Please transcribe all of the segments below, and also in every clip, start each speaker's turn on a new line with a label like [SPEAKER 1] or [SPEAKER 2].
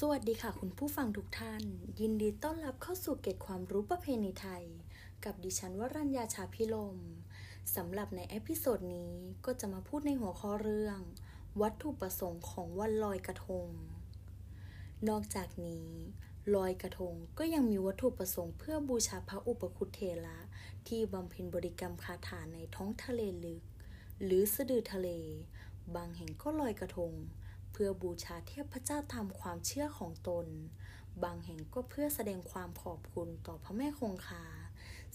[SPEAKER 1] สวัสดีค่ะคุณผู้ฟังทุกท่าน ยินดีต้อนรับเข้าสู่เกร็ดความรู้ประเพณีไทย กับดิฉันวรัญญาชาพิลมสำหรับใน episode นี้ก็จะมาพูดในหัวข้อเรื่อง วัตถุประสงค์ของวันลอยกระทง นอกจากนี้ลอยกระทงก็ยังมีวัตถุประสงค์เพื่อบูชาพระอุปคุตเถระที่บำเพ็ญบริกรรมคาถาในท้องทะเลลึก หรือสะดือทะเล บางแห่งก็ลอยกระทง พื่อบูชาเทพเจ้าตามความเชื่อของตน บางแห่งก็เพื่อแสดงความขอบคุณต่อพระแม่คงคา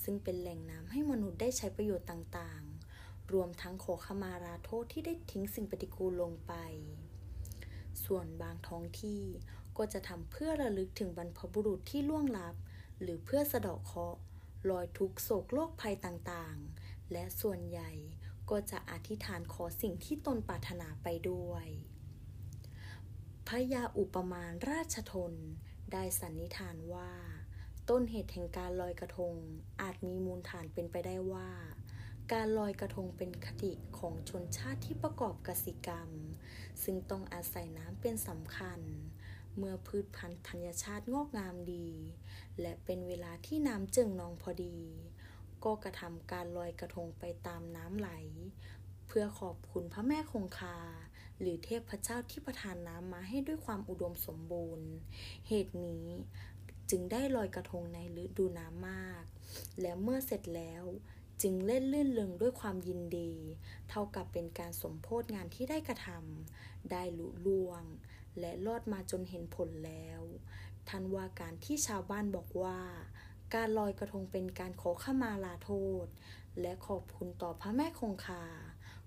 [SPEAKER 1] ซึ่งเป็นแหล่งน้ำให้มนุษย์ได้ใช้ประโยชน์ต่างๆ รวมทั้งขอขมาราโทษที่ได้ทิ้งสิ่งปฏิกูลลงไป ส่วนบางท้องที่ก็จะทำเพื่อระลึกถึงบรรพบุรุษที่ล่วงลับ หรือเพื่อสะเดาะเคราะห์ลอยทุกโศกโรคภัยต่างๆ และส่วนใหญ่ก็จะอธิษฐานขอสิ่งที่ตนปรารถนาไปด้วย ระยาอุปมาราชทน ได้สันนิษฐานว่า ต้นเหตุแห่งการลอยกระทงอาจมีมูลฐานเป็นไปได้ว่า การลอยกระทงเป็นคติของชนชาติที่ประกอบกสิกรรม ซึ่งต้องอาศัยน้ำเป็นสำคัญ เมื่อพืชพันธุ์ธัญชาติงอกงามดี และเป็นเวลาที่น้ำจึงนองพอดี ก็กระทำการลอยกระทงไปตามน้ำไหล เพื่อขอบคุณพระแม่คงคา หรือเทพเจ้าที่ประทานน้ำมาให้ด้วยความอุดมสมบูรณ์ เหตุนี้จึงได้ลอยกระทงในฤดูน้ำมาก และเมื่อเสร็จแล้วจึงเล่นลื่นเริงด้วยความยินดี เท่ากับเป็นการสมโพธงานที่ได้กระทำได้ลุล่วง และรอดมาจนเห็นผลแล้วท่านว่าการที่ชาวบ้านบอกว่า การลอยกระทงเป็นการขอขมาลาโทษ และขอบคุณต่อพระแม่คงคา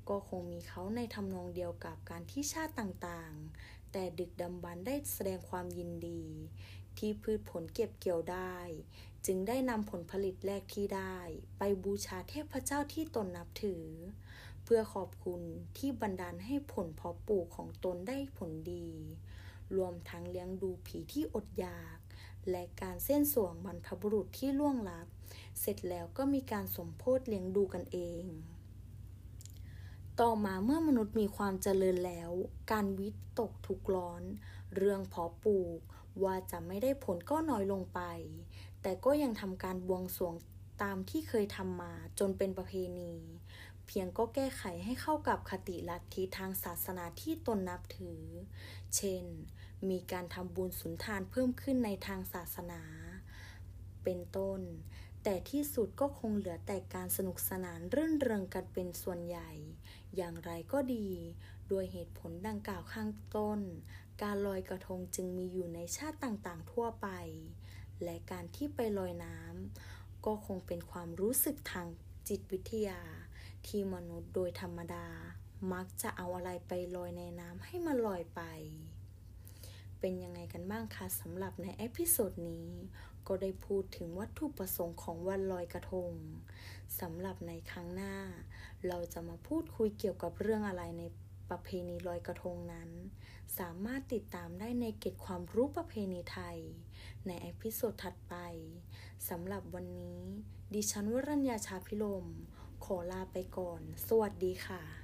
[SPEAKER 1] ก็คงมีเขาในทำนองเดียวกับการที่ชาติต่างๆ แต่ดึกดำบรรพ์ได้แสดงความยินดี ที่พืชผลเก็บเกี่ยวได้ จึงได้นำผลผลิตแรกที่ได้ ไปบูชาเทพเจ้าที่ตนนับถือ เพื่อขอบคุณที่บันดาลให้ผลเพาะปลูกของตนได้ผลดี รวมทั้งเลี้ยงดูผีที่อดอยาก และการเส้นสวงบรรพบุรุษที่ล่วงลับ เสร็จแล้วก็มีการสมโพธเลี้ยงดูกันเอง ต่อมาเมื่อมนุษย์มีความเจริญแล้ว การวิตกทุกร้อน เรื่องเพาะปลูกว่าจะไม่ได้ผลก็น้อยลงไป แต่ก็ยังทำการบวงสรวงตามที่เคยทำมาจนเป็นประเพณี เพียงก็แก้ไขให้เข้ากับคติลัทธิทางศาสนาที่ตนนับถือ เช่น มีการทำบุญสุนทานเพิ่มขึ้นในทางศาสนา เป็นต้น แต่ที่สุดก็คงเหลือแต่การสนุกสนานรื่นเริงกันเป็นส่วนใหญ่ อย่างไรก็ดี โดยเหตุผลดังกล่าวข้างต้น การลอยกระทงจึงมีอยู่ในชาติต่างๆ ทั่วไป และการที่ไปลอยน้ำก็คงเป็นความรู้สึกทางจิตวิทยา ที่มนุษย์โดยธรรมดา มักจะเอาอะไรไปลอยในน้ำให้มันลอยไป เป็นยังไงกันบ้างคะสำหรับใน episode นี้ ก็ได้พูดถึงวัตถุประสงค์ของวันลอยกระทงสำหรับในครั้งหน้า เราจะมาพูดคุยเกี่ยวกับเรื่องอะไรในประเพณีลอยกระทงนั้น สามารถติดตามได้ในเกร็ดความรู้ประเพณีไทย ใน episode ถัดไปสำหรับวันนี้ ดิฉันวรัญญาชาพิลม ขอลาไปก่อน สวัสดีค่ะ